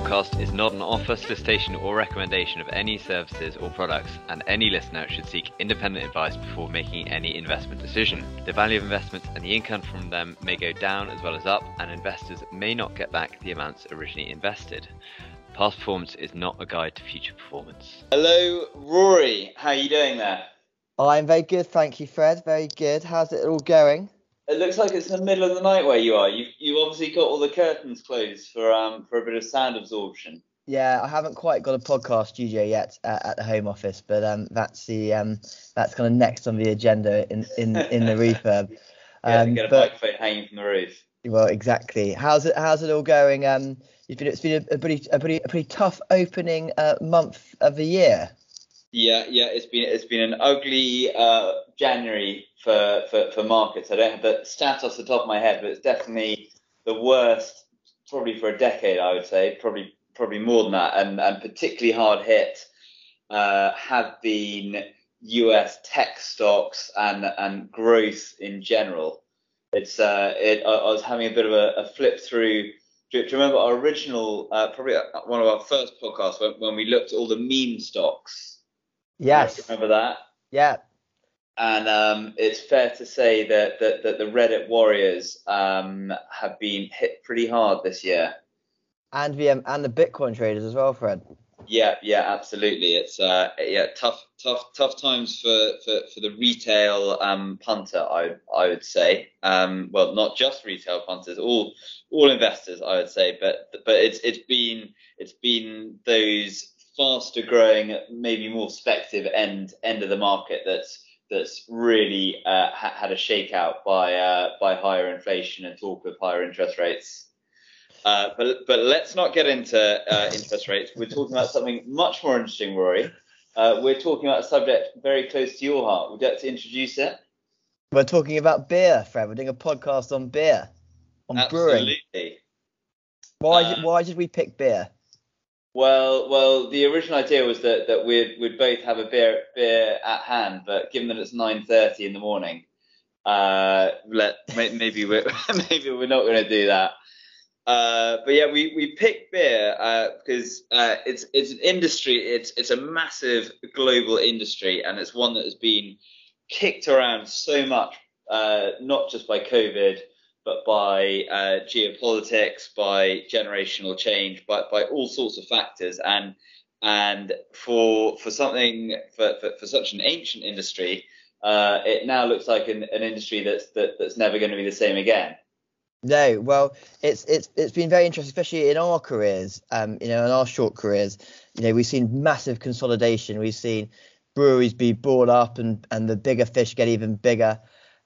podcast is not an offer, solicitation, or recommendation of any services or products, and any listener should seek independent advice before making any investment decision. The value of investments and the income from them may go down as well as up, and investors may not get back the amounts originally invested. Past performance is not a guide to future performance. Hello, Rory. How are you doing there? I'm very good, thank you, Fred. Very good. How's it all going? It looks like it's in the middle of the night where you are. You've you obviously got all the curtains closed for um for a bit of sound absorption. Yeah, I haven't quite got a podcast studio yet uh, at the home office, but um, that's the um, that's kind of next on the agenda in in, in the refurb. Yeah, Um, get a but microphone hanging from the roof. well, exactly. How's it How's it all going? Um, it's been it's been a, a pretty a pretty a pretty tough opening uh, month of the year. Yeah, yeah, it's been it's been an ugly uh, January for, for, for markets. I don't have the stats off the top of my head, but it's definitely the worst probably for a decade. I would say probably probably more than that, and and particularly hard hit uh, have been U.S. tech stocks and and growth in general. It's uh, it. I, I was having a bit of a, a flip through. Do, do you remember our original, uh, probably one of our first podcasts when, when we looked at all the meme stocks? Yes. Remember that? Yeah. And um, it's fair to say that, that, that the Reddit warriors um, have been hit pretty hard this year. And the um, and the Bitcoin traders as well, Fred. Yeah, yeah, absolutely. It's uh, yeah, tough, tough, tough times for, for, for the retail um, punter. I I would say. Um, well, not just retail punters, all all investors. I would say, but but it's it's been it's been those faster growing, maybe more speculative end end of the market that's that's really uh, ha- had a shakeout by uh, by higher inflation and talk of higher interest rates. Uh, but but let's not get into uh, interest rates. We're talking about something much more interesting, Rory. Uh, we're talking about a subject very close to your heart. Would you like to introduce it? We're talking about beer, Fred. We're doing a podcast on beer, on brewing. Absolutely. Why Uh, did, why did we pick beer? Well, well, the original idea was that, that we'd we'd both have a beer beer at hand, but given that it's 9:30 in the morning, uh, let maybe we're maybe we're not going to do that. Uh, but yeah, we, we picked beer uh, because uh, it's it's an industry. It's it's a massive global industry, and it's one that has been kicked around so much, uh, not just by COVID, but by uh, geopolitics, by generational change, by by all sorts of factors. And and for for something for for, for such an ancient industry, uh, it now looks like an, an industry that's that, that's never going to be the same again. No, well, it's it's it's been very interesting, especially in our careers. Um, you know, in our short careers, you know, we've seen massive consolidation. We've seen breweries be bought up, and and the bigger fish get even bigger.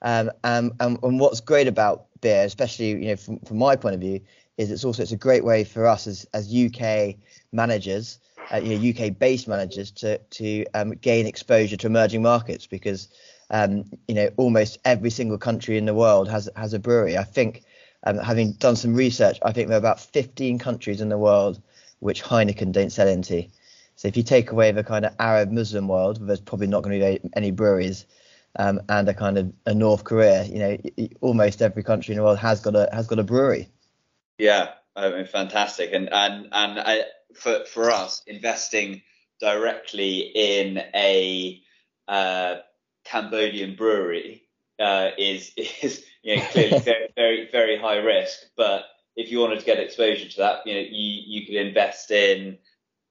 Um, and, and what's great about beer, especially you know from from my point of view, is it's also it's a great way for us as as UK managers, uh, you know, UK based managers to to um, gain exposure to emerging markets because um, you know almost every single country in the world has has a brewery. I think um, having done some research, I think there are about 15 countries in the world which Heineken don't sell into. So if you take away the kind of Arab Muslim world, there's probably not going to be any breweries, um, and a kind of a North Korea, you know, almost every country in the world has got a has got a brewery. Yeah, I mean, fantastic. And and and I, for for us, investing directly in a uh, Cambodian brewery uh, is is you know clearly very very very high risk. But if you wanted to get exposure to that, you know, you you could invest in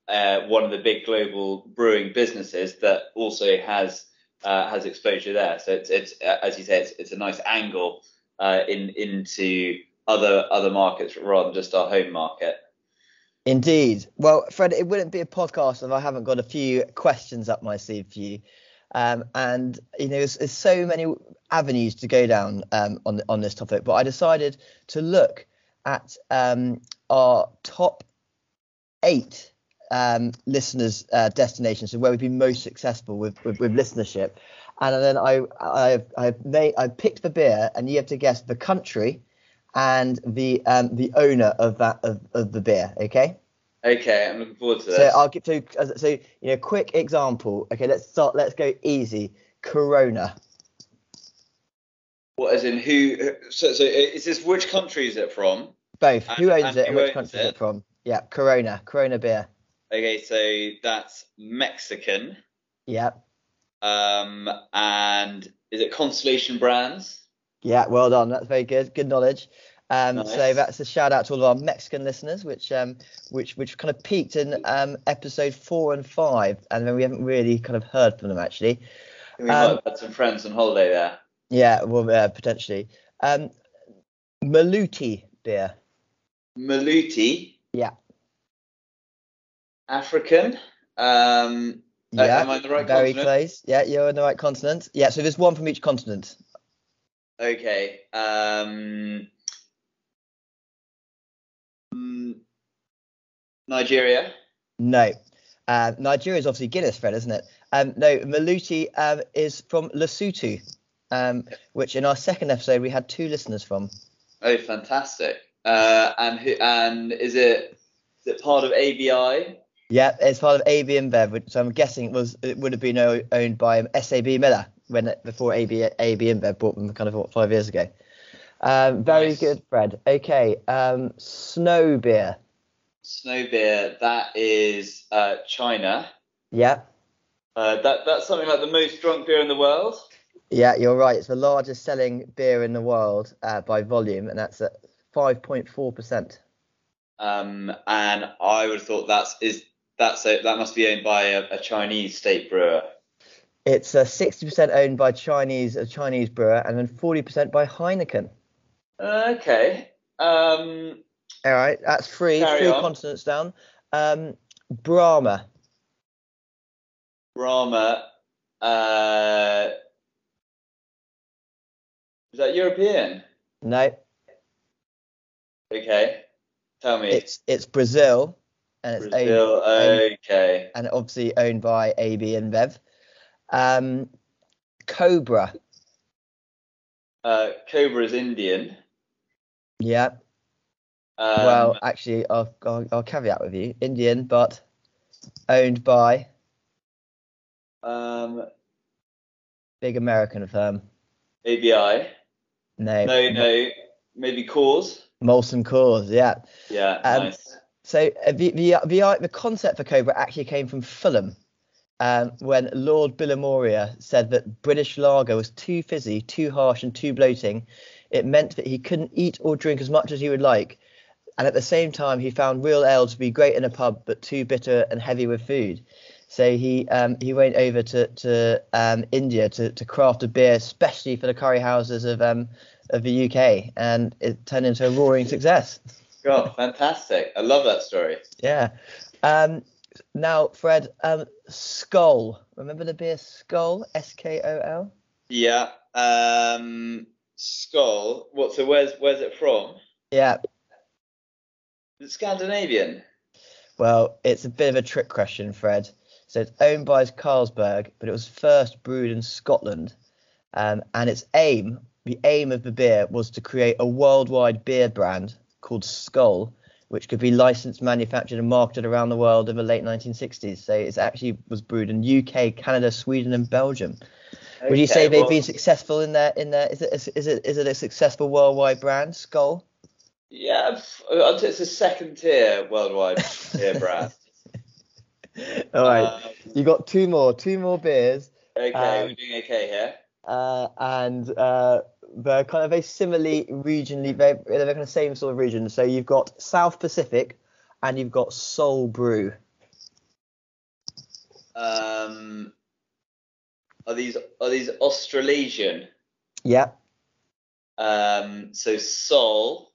uh, one of the big global brewing businesses that also has uh, has exposure there. So it's it's uh, as you say, it's it's a nice angle uh, in into other other markets rather than just our home market. Indeed. Well, Fred, it wouldn't be a podcast if I haven't got a few questions up my sleeve for you. Um, and you know, there's, there's so many avenues to go down um, on on this topic, but I decided to look at um, our top eight um, listeners' uh, destinations, so where we've been most successful with, with, with listenership. And then I I I made I picked the beer, and you have to guess the country and the um, the owner of that of, of the beer. Okay. Okay, I'm looking forward to this. So I'll give so so you know quick example. Okay, let's start. Let's go easy. Corona. what as in who? So, so is this which country is it from? Both. And- who owns it and which country is it? it from? Yeah, Corona, Corona beer. Okay, so that's Mexican. Yeah, Um, and is it Constellation Brands? yeah, well done. That's very good. Good knowledge. Um, Nice. So that's a shout out to all of our Mexican listeners, which um, which which kind of peaked in um, episode four and five, and then we haven't really kind of heard from them actually. We might have had some friends on holiday there. Yeah, well, uh, potentially. Um, Maluti beer. Maluti. Yeah. African. Um, Yeah, am I in the right very continent? close. Yeah, you're in the right continent. Yeah, so there's one from each continent. okay. Um, mm, Nigeria. No. Uh, Nigeria is obviously Guinness, Fred, isn't it? Um, no, Maluti um, is from Lesotho, um, which in our second episode we had two listeners from. Oh, fantastic. Uh, and who, and is it is it part of ABI? Yeah, it's part of AB InBev, so I'm guessing it was it would have been owned by SAB Miller when before AB AB InBev bought them kind of what, five years ago. Um, very Nice. good, Fred. Okay, um, snow beer. Snow beer. That is uh, China. Yeah, Uh, that that's something like the most drunk beer in the world. yeah, you're right. It's the largest selling beer in the world uh, by volume, and that's at 5.4 percent. Um, and I would have thought that's is that's a, that must be owned by a, a Chinese state brewer. It's uh, 60% owned by Chinese a Chinese brewer, and then 40% by Heineken. Okay. Um, All right, that's three, three on. continents down. Um, Brahma. Brahma. Uh, is that European? No, Okay. Tell me. it's it's Brazil, and it's owned, Brazil. Okay. and obviously owned by AB InBev. Um, Cobra. Uh, Cobra is Indian. Yeah. Um, well, actually, I'll, I'll I'll caveat with you. Indian, but owned by um, big American firm. ABI. No. No, no. Maybe Coors. Molson Coors. Yeah. Yeah. Um, nice. So uh, the, the the the concept for Cobra actually came from Fulham, um, when Lord Bilimoria said that British lager was too fizzy, too harsh, and too bloating. It meant that he couldn't eat or drink as much as he would like, and at the same time he found real ale to be great in a pub but too bitter and heavy with food. So he um, he went over to to um, India to, to craft a beer especially for the curry houses of um, of the UK, and it turned into a roaring success. God, fantastic. I love that story. Yeah. Um, now, Fred, um, Skol. Remember the beer Skol? S K O L. Yeah. Um, Skol. What? So where's where's it from? Yeah. Is it Scandinavian? Well, it's a bit of a trick question, Fred. So it's owned by Carlsberg, but it was first brewed in Scotland, um, and its aim, the aim of the beer, was to create a worldwide beer brand called Skol, which could be licensed, manufactured, and marketed around the world in the late 1960s. So it actually was brewed in UK, Canada, Sweden, and Belgium. Would you say they've well, been successful in their in their is it is it is it a successful worldwide brand Skol? Yeah, f- I'd say it's a second tier worldwide beer brand. All right, Um, you got two more two more beers, okay, Um, we're doing okay here. uh, and uh, they're kind of very similarly regionally they're, they're kind of same sort of region. So you've got South Pacific, and you've got Sol Brew. Um, are these are these Australasian? Yeah, Um, so Sol.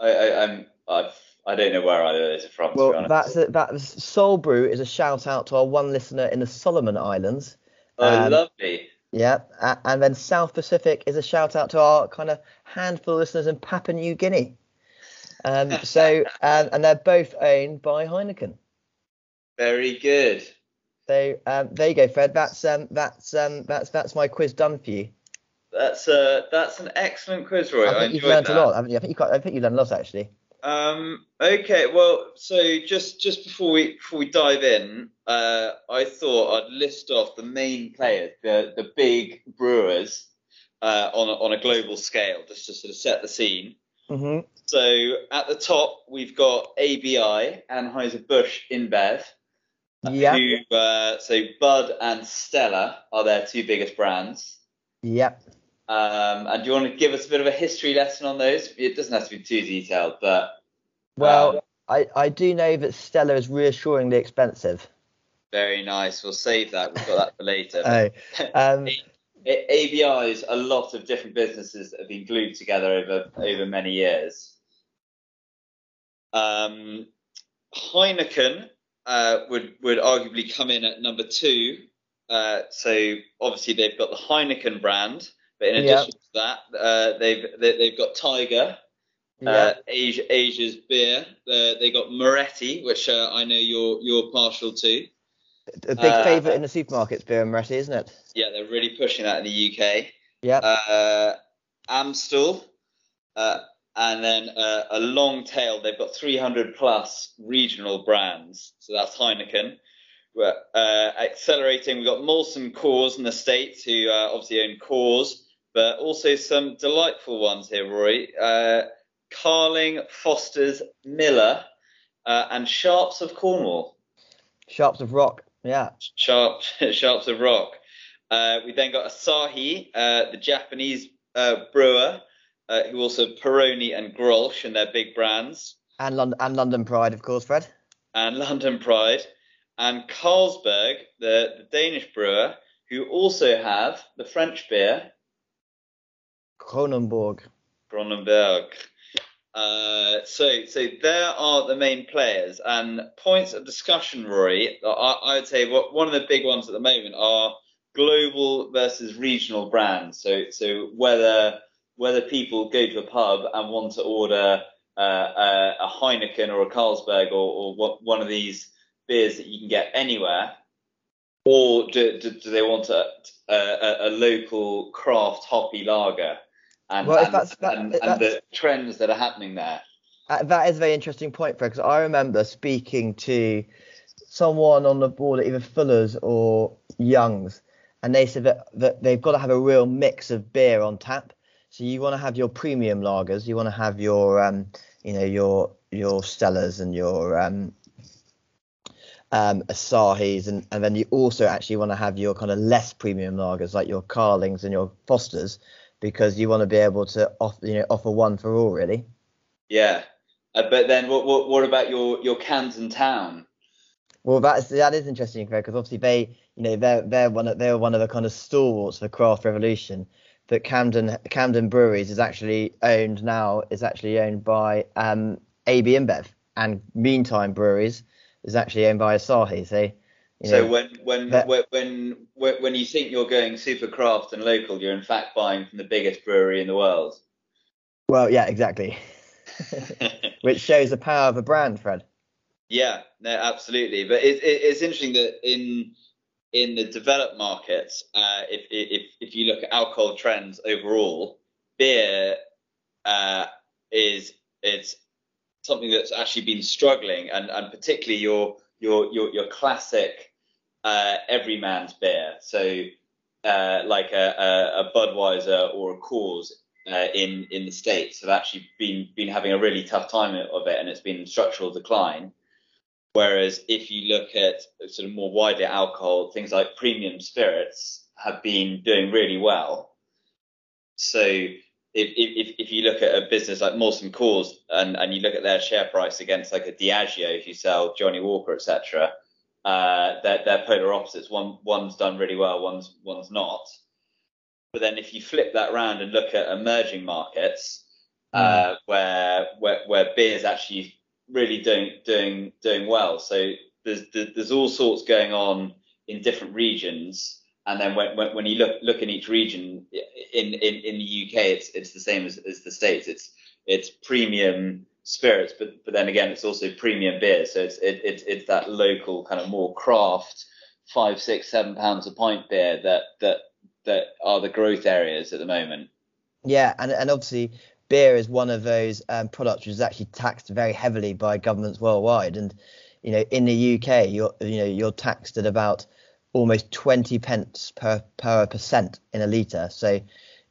I, I I'm I've I don't know where either of those are from. to be well honest. that's a, that Sol Brew is a shout out to our one listener in the Solomon Islands. oh, um, lovely. Yeah, and then South Pacific is a shout out to our kind of handful of listeners in Papua New Guinea. Um, so, um, and they're both owned by Heineken. Very good. So um, there you go, Fred. That's um, that's um, that's that's my quiz done for you. That's uh that's an excellent quiz, Rory. I I, think you've learned that. a lot, haven't you? I think you got, I think you learned a lot actually. Um, okay, well, so just just before we before we dive in, uh, I thought I'd list off the main players, the the big brewers, uh, on a, on a global scale, just to sort of set the scene. hmm So at the top we've got ABI, Anheuser Busch InBev. Yeah. Who, uh, so Bud and Stella are their two biggest brands. Yep. Um, and do you want to give us a bit of a history lesson on those? It doesn't have to be too detailed, but Well, Um, I, I do know that Stella is reassuringly expensive. very nice. We'll save that. We've got that for later. Oh, um, A- ABI is a lot of different businesses that have been glued together over over many years. Um, Heineken uh, would would arguably come in at number two. Uh, so obviously they've got the Heineken brand, but in Yeah. addition to that, uh, they've they, they've got Tiger, yeah. uh, Asia, Asia's beer. Uh, they got Moretti, which uh, I know you're you're partial to. a big uh, favourite in the supermarkets, Birra Moretti, isn't it? Yeah, they're really pushing that in the UK. Yep. uh, Amstel, uh, and then uh, a long tail. They've got 300 plus regional brands. So that's Heineken. We're uh, accelerating. We've got Molson Coors in the States, who uh, obviously own Coors, but also some delightful ones here, Rory. Uh, Carling, Foster's, Miller, uh, and Sharps of Cornwall. Sharps of Rock. Yeah. Sharp, Sharps of Rock. Uh, we then got Asahi, uh, the Japanese uh, brewer, uh, who also Peroni and Grolsch and their big brands, And London and London Pride, of course, Fred. and London Pride, and Carlsberg, the, the Danish brewer, who also have the French beer, Kronenbourg. Kronenbourg. Uh, so, so there are the main players and points of discussion, Rory. I, I would say what one of the big ones at the moment are global versus regional brands. So, so whether whether people go to a pub and want to order uh, a, a Heineken or a Carlsberg or, or what, one of these beers that you can get anywhere, or do, do, do they want a, a, a local craft hoppy lager? And, Well, and, that's- that- and, and the trends that are happening there. Uh, that is a very interesting point, Fred, because I remember speaking to someone on the board at either Fuller's or Young's, and they said that, that they've got to have a real mix of beer on tap. So you want to have your premium lagers, you want to have your, um, you know, your your Stellas and your um, um, Asahis, and, and then you also actually want to have your kind of less premium lagers like your Carlings and your Fosters, because you want to be able to offer, you know, offer one for all, really. Yeah. Uh, but then what, what, what about your, your Camden Town? Well, that's that is interesting, Craig, because obviously they, you know, they're they're one of they're one of the kind of stalwarts for craft revolution. But Camden Camden Breweries is actually owned now is actually owned by um, AB InBev, and Meantime Breweries is actually owned by Asahi. So, you so know, when when, that- when when when when you think you're going super craft and local, you're in fact buying from the biggest brewery in the world. well, yeah, exactly. Which shows the power of a brand, Fred. Yeah, no, absolutely. But it, it, it's interesting that in in the developed markets, uh, if, if if you look at alcohol trends overall, beer uh, is it's something that's actually been struggling, and, and particularly your your your your classic uh, everyman's beer. So uh, like a, a, Budweiser or a Coors uh, in in the states have actually been been having a really tough time of it, and it's been structural decline. Whereas if you look at sort of more widely alcohol, things like premium spirits have been doing really well. So if, if, if you look at a business like Molson Coors and, and you look at their share price against like a Diageo if you sell Johnnie Walker, etc., uh, they're, they're polar opposites. One one's done really well, one's one's not. But then if you flip that around and look at emerging markets, uh, where where where beer is actually really doing doing doing well. So there's there's all sorts going on in different regions, and then when when, when you look look in each region in, in in the UK, it's it's the same as, as the states. It's it's premium spirits, but but then again, it's also premium beer. So it's it, it's it's that local kind of more craft five six seven pounds a pint beer that that that are the growth areas at the moment. Yeah, and and obviously beer is one of those um, products which is actually taxed very heavily by governments worldwide. And you know, in the UK, you're you know you're taxed at about almost 20 pence per per percent in a litre. So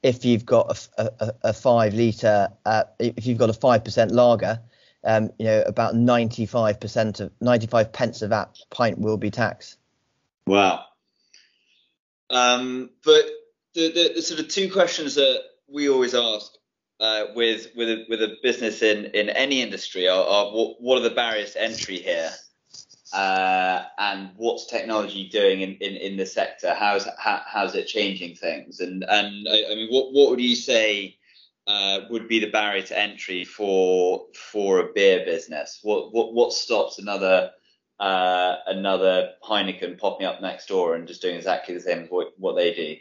if you've got a, a, a five litre, uh, if you've got a five percent lager, um, you know about 95 percent of 95 pence of that pint will be tax. Wow. Um, but the, the, the sort of two questions that we always ask uh, with with a, with a business in in any industry are, are what, what are the barriers to entry here, uh, and what's technology doing in, in, in the sector? How's how, how's it changing things? And and I, I mean, what what would you say uh, would be the barrier to entry for for a beer business? What what what stops another uh, another Heineken popping up next door and just doing exactly the same as what, what they do?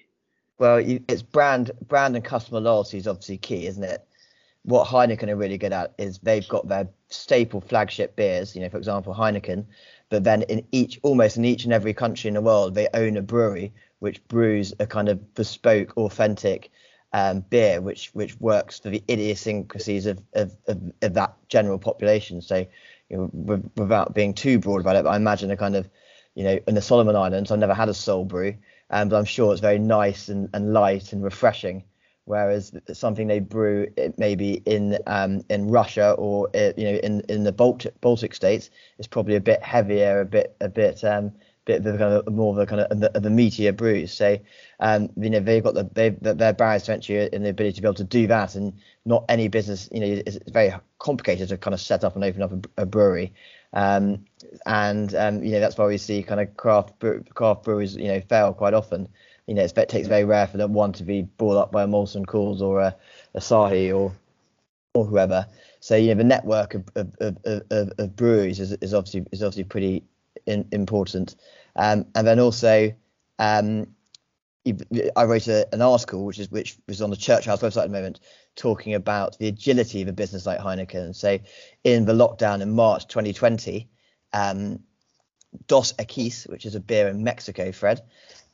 Well, you, it's brand brand and customer loyalty is obviously key, isn't it? What Heineken are really good at is they've got their staple flagship beers, you know, for example, Heineken, but then in each almost in each and every country in the world, they own a brewery which brews a kind of bespoke, authentic um, beer, which which works for the idiosyncrasies of, of, of, of that general population. So, you know, without being too broad about it, I imagine a kind of, you know, in the Solomon Islands, I've never had a Sol Brew, um, but I'm sure it's very nice and, and light and refreshing. Whereas something they brew maybe in um, in Russia or uh, you know in, in the Baltic Baltic states is probably a bit heavier, a bit a bit um, bit of kind of more of a kind of, of the meatier brews. So um, you know they've got the they've their barriers to entry in the ability to be able to do that, and not any business you know it's very complicated to kind of set up and open up a, a brewery. Um, and um, you know that's why we see kind of craft craft brewers you know fail quite often. You know, it takes very rare for them one to be brought up by a Molson Coors or a Asahi or or whoever. So you know the network of of, of, of, of breweries is, is obviously is obviously pretty in, important. Um, and then also, um, I wrote a, an article which is which was on the Church House website at the moment, talking about the agility of a business like Heineken. So, in the lockdown in March 2020, um, Dos Equis, which is a beer in Mexico, Fred,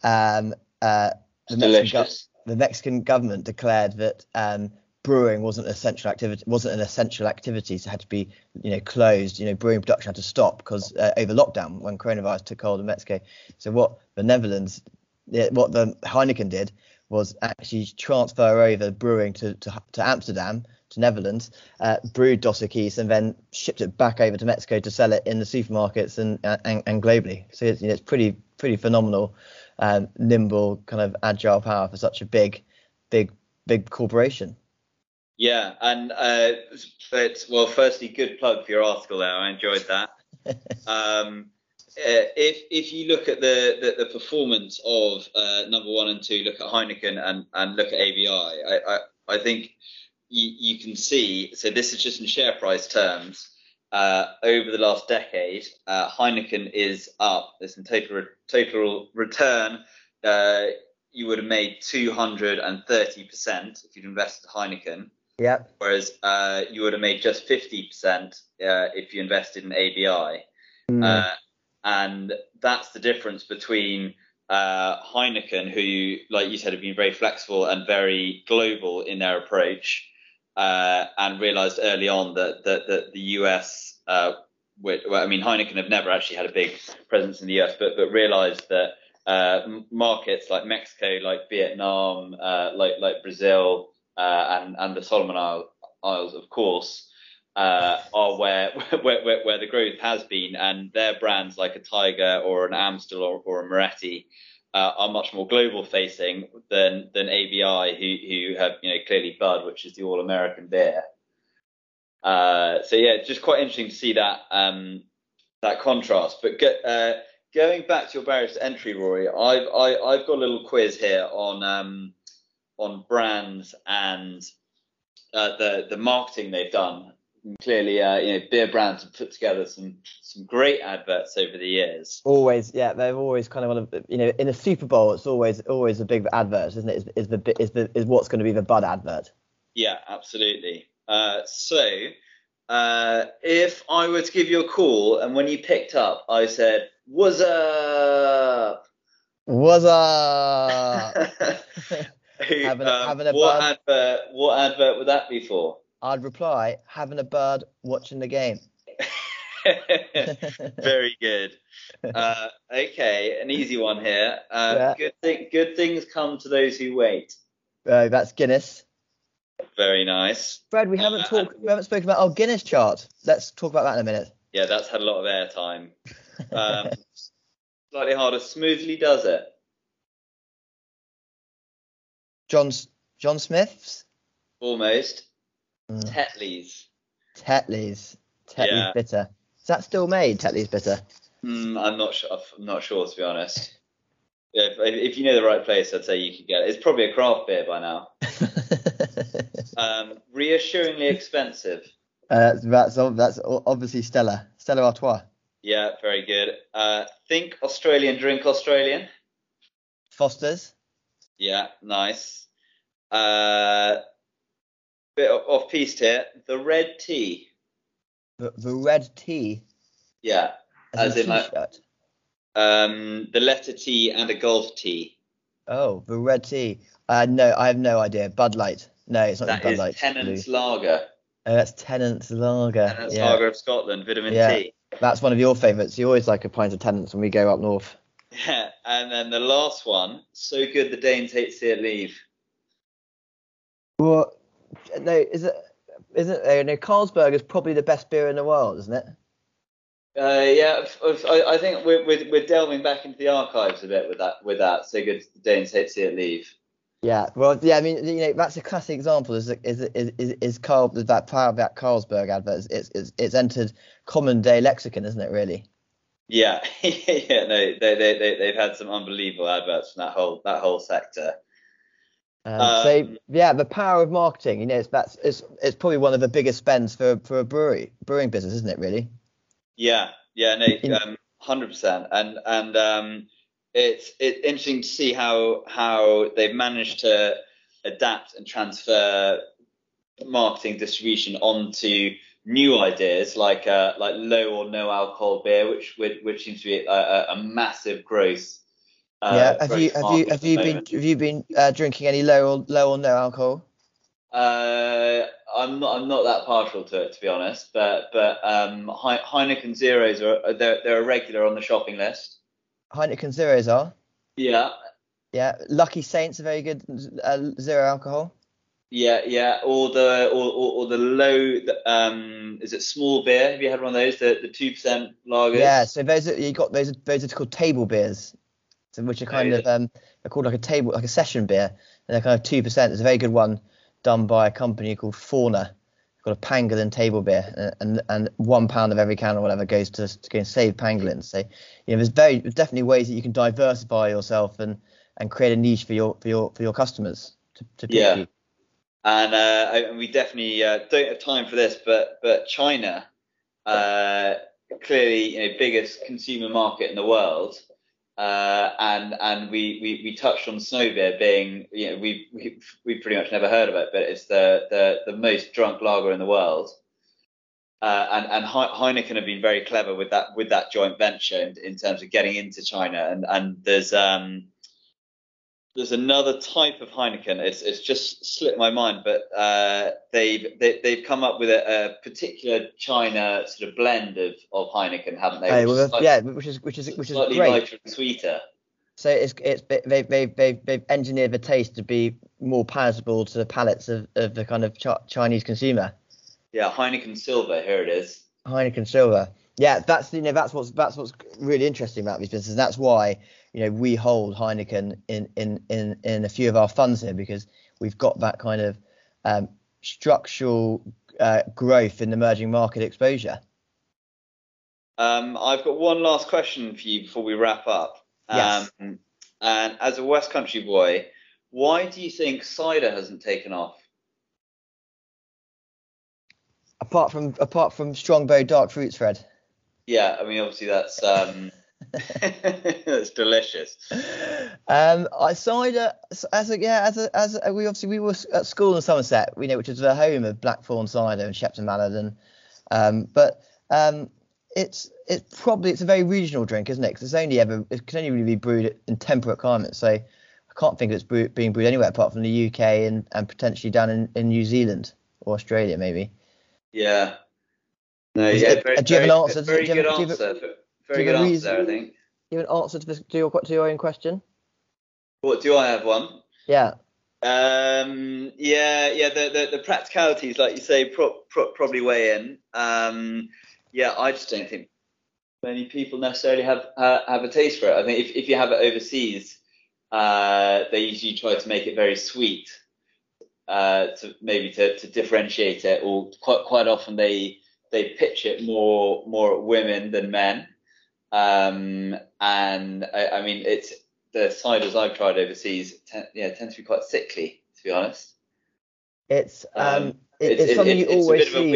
um, uh, the, Mexican, the, Mexican, government declared that um, brewing wasn't an essential activity, wasn't an essential activity, so had to be, you know, closed. You know, brewing production had to stop because uh, over lockdown when coronavirus took hold in Mexico. So what the Netherlands, what the Heineken did was actually transfer over brewing to, to, to Amsterdam, to Netherlands, uh, brewed Dos Equis, and then shipped it back over to Mexico to sell it in the supermarkets and and, and globally. So it's, you know, it's pretty pretty phenomenal, um, nimble, kind of agile power for such a big, big, big corporation. Yeah, and uh, but well, firstly, good plug for your article there. I enjoyed that. um, uh, if if you look at the the, the performance of uh, number one and two, look at Heineken and and look at ABI. I I, I think you, you can see. So this is just in share price terms. Uh, over the last decade, uh, Heineken is up. This in total total return. Uh, you would have made 230 percent if you'd invested Heineken. Yep. Whereas uh, you would have made just 50 percent if you invested in ABI. Mm and that's the difference between uh, Heineken, who, like you said, have been very flexible and very global in their approach, uh, and realised early on that that, that the US, uh, which, well, I mean, Heineken have never actually had a big presence in the US, but but realised that uh, markets like Mexico, like Vietnam, uh, like like Brazil, uh, and and the Solomon Isles, of course, uh, are where, where, where, where the growth has been, and their brands like a Tiger or an Amstel or, or a Moretti uh, are much more global facing than than ABI, who who have you know clearly Bud, which is the all American beer. Uh, so yeah, it's just quite interesting to see that um, that contrast. But uh, going back to your barriers to entry, Rory, I've I, have i have got a little quiz here on um, on brands and uh, the the marketing they've done clearly, uh, you know, beer brands have put together some some great adverts over the years. Always, yeah, they've always kind of want to, you know, in a Super Bowl, it's always always a big advert, isn't it? Is, is the is the is what's going to be the Bud advert? Yeah, absolutely. Uh, so, uh, if I were to give you a call and when you picked up, I said, "What's up?" What's up? having, um, having a what Bud... advert? What advert would that be for? I'd reply, having a Bud watching the game. Very good. Uh, okay, an easy one here. Uh, yeah. Good thing, good things come to those who wait. Uh, that's Guinness. Very nice. Fred, we haven't talked. We haven't spoken about our Guinness chart. Let's talk about that in a minute. Yeah, that's had a lot of airtime. Um, slightly harder. Smoothly does it. John's John Smith's. Almost. Mm. Tetley's. Tetley's. Tetley's Yeah. bitter. Is that still made? Tetley's bitter. Mm, I'm not sure. I'm not sure to be honest. If, if you know the right place, I'd say you could get it. It's probably a craft beer by now. Um, reassuringly expensive. uh, that's that's obviously Stella. Stella Artois. Yeah, very good. Uh, think Australian, drink Australian. Foster's. Yeah, nice. Uh, bit off piece here. The red tea. The, the red tea. Yeah. As, As in, like- Um, the letter T and a golf tee. Oh, the red tea. Uh, no, I have no idea. Bud Light. No, it's not That Bud is Light. Tennent's Blue. Lager. Oh, that's Tennent's Lager. Tennent's yeah. Lager of Scotland, vitamin Yeah. T. That's one of your favourites. You always like a pint of Tennent's when we go up north. Yeah, and then the last one, so good the Danes hate to see it leave. Well, no, is it? Isn't it? No, Carlsberg is probably the best beer in the world, isn't it? Uh, yeah, I think we're, we're we're delving back into the archives a bit with that with that. So good Danes hate to see it leave. Yeah. Well, yeah. I mean, you know, that's a classic example. Is is is is, is Carl that power of that Carlsberg advert? It's it's it's entered common day lexicon, isn't it? Really. Yeah, yeah, no, they they they they've had some unbelievable adverts from that whole that whole sector. Um, Um, so yeah, the power of marketing. You know, it's that's it's it's probably one of the biggest spends for for a brewery brewing business, isn't it? Really. Yeah, yeah, no, um, hundred percent, and and um, it's it's interesting to see how how they've managed to adapt and transfer marketing distribution onto new ideas like uh, like low or no alcohol beer, which which, which seems to be a, a massive growth. Uh, yeah. Have you have you have you been have you been uh, drinking any low or low or no alcohol? Uh, I'm not. I'm not that partial to it, to be honest. But but um, He- Heineken Zeros are they're they're a regular on the shopping list. Heineken zeros are. Yeah, Yeah. Lucky Saints are very good uh, zero alcohol. yeah, yeah. Or the or, or, or the low. the, Um, is it small beer? Have you had one of those? The the two percent lagers. Yeah, so those are, you got those are, those are called table beers, which are kind Oh, of um they're called like a table like a session beer, and they're kind of two percent. It's a very good one done by a company called Fauna, called a pangolin table beer, and and, and one pound of every can or whatever goes to to go and save pangolins. So you know there's very there's definitely ways that you can diversify yourself and and create a niche for your for your for your customers to, to Yeah. and uh, I- we definitely uh, don't have time for this, but but China, uh, clearly you know biggest consumer market in the world, uh, and and we, we, we touched on snow beer being you know we we we pretty much never heard of it, but it's the the, the most drunk lager in the world. Uh, and and Heineken have been very clever with that with that joint venture in, in terms of getting into China and and there's um there's another type of Heineken. It's it's just slipped my mind, but uh, they've they, they've come up with a, a particular China sort of blend of, of Heineken, haven't they? Hey, Which well, slightly- yeah, which is which is which is slightly great. lighter and sweeter. So it's it's they've they've they've they've engineered the taste to be more palatable to the palates of, of the kind of Ch- Chinese consumer. Yeah, Heineken Silver. Here it is. Heineken Silver. Yeah, that's you know that's what's that's what's really interesting about these businesses. That's why you know we hold Heineken in in in in a few of our funds here because we've got that kind of um, structural uh, growth in emerging market exposure. Um, I've got one last question for you before we wrap up. Yes. Um, and as a West Country boy, why do you think cider hasn't taken off? Apart from apart from Strongbow dark fruits, Fred. Yeah, I mean obviously that's um, that's delicious. Um, I cider as a yeah as a as a, we obviously we were at school in Somerset, we know which is the home of Blackthorn cider and Shepton Mallet, and um, but um, it's it's probably it's a very regional drink, isn't it? Because it's only ever it can only really be brewed in temperate climates, so I can't think it's brew, being brewed anywhere apart from the UK and, and potentially down in, in New Zealand or Australia maybe. Yeah. No, Is yeah. it- very, do you have an answer? Very you good you answer. Very good answer there, I think. Do you have an answer to, this, to your to your own question? What do I have one? Yeah. Um, yeah, yeah. The, the, the practicalities, like you say, pro, pro, probably weigh in. Um, yeah, I just don't think many people necessarily have uh, have a taste for it. I think if, if you have it overseas, uh, they usually try to make it very sweet, uh, to maybe to, to differentiate it. Or quite quite often they they pitch it more more at women than men. Um, and I, I mean, it's the ciders I've tried overseas, ten, yeah, tend to be quite sickly, to be honest. It's um, um it, it's, it's, something you always see.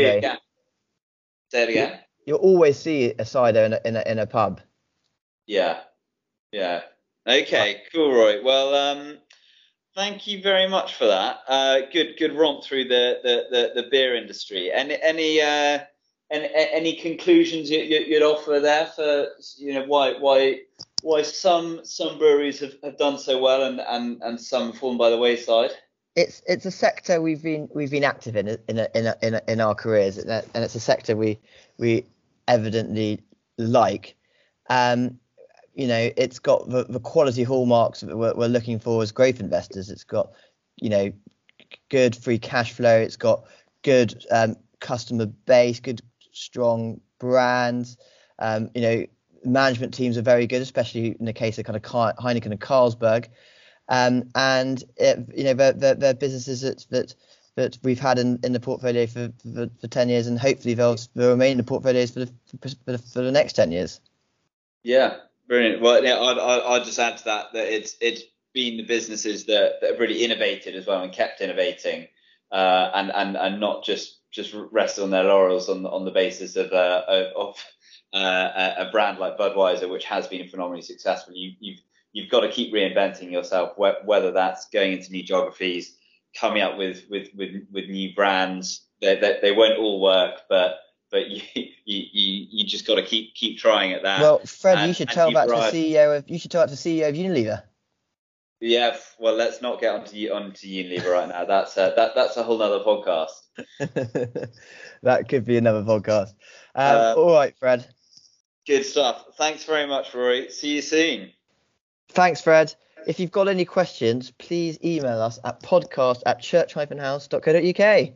Say it again. You'll always see a cider in a, in a, in a pub. Yeah, yeah. Okay, cool, Rory. Well, um, thank you very much for that. Uh, good, good romp through the, the, the, the beer industry. Any, any, uh, any, any conclusions you, you, would offer there for you know why why why some some breweries have, have done so well and, and, and some fallen by the wayside? It's it's a sector we've been we've been active in in a, in a, in, a, in our careers, and it's a sector we we evidently like. Um, you know, it's got the, the quality hallmarks that we're, we're looking for as growth investors. It's got you know good free cash flow. It's got good um, customer base, good strong brands. Um, you know, management teams are very good, especially in the case of kind of Heineken and Carlsberg. Um, and it, you know, they're, they're, they're, businesses that, that that we've had in, in the portfolio for, for, for 10 years, and hopefully they'll, they'll remain in the portfolios for the, for, the, for the next 10 years. Yeah, brilliant. Well, yeah, I'd, I'd just add to that that it's it's been the businesses that, that have really innovated as well and kept innovating, uh, and and and not just just rested on their laurels on on the basis of uh, of uh, a brand like Budweiser, which has been phenomenally successful, you, you've you've got to keep reinventing yourself, whether that's going into new geographies, coming up with with with, with new brands. They, they, they won't all work, but but you you, you just got to keep keep trying at that. Well, Fred, and, you should tell that to the CEO of you should tell that to the CEO of Unilever. Yeah, well, let's not get onto onto Unilever right now. That's a, that that's a whole other podcast. that could be another podcast. Um, uh, all right, Fred. Good stuff. Thanks very much, Rory. See you soon. Thanks, Fred. If you've got any questions, please email us at podcast at church-house.co.uk.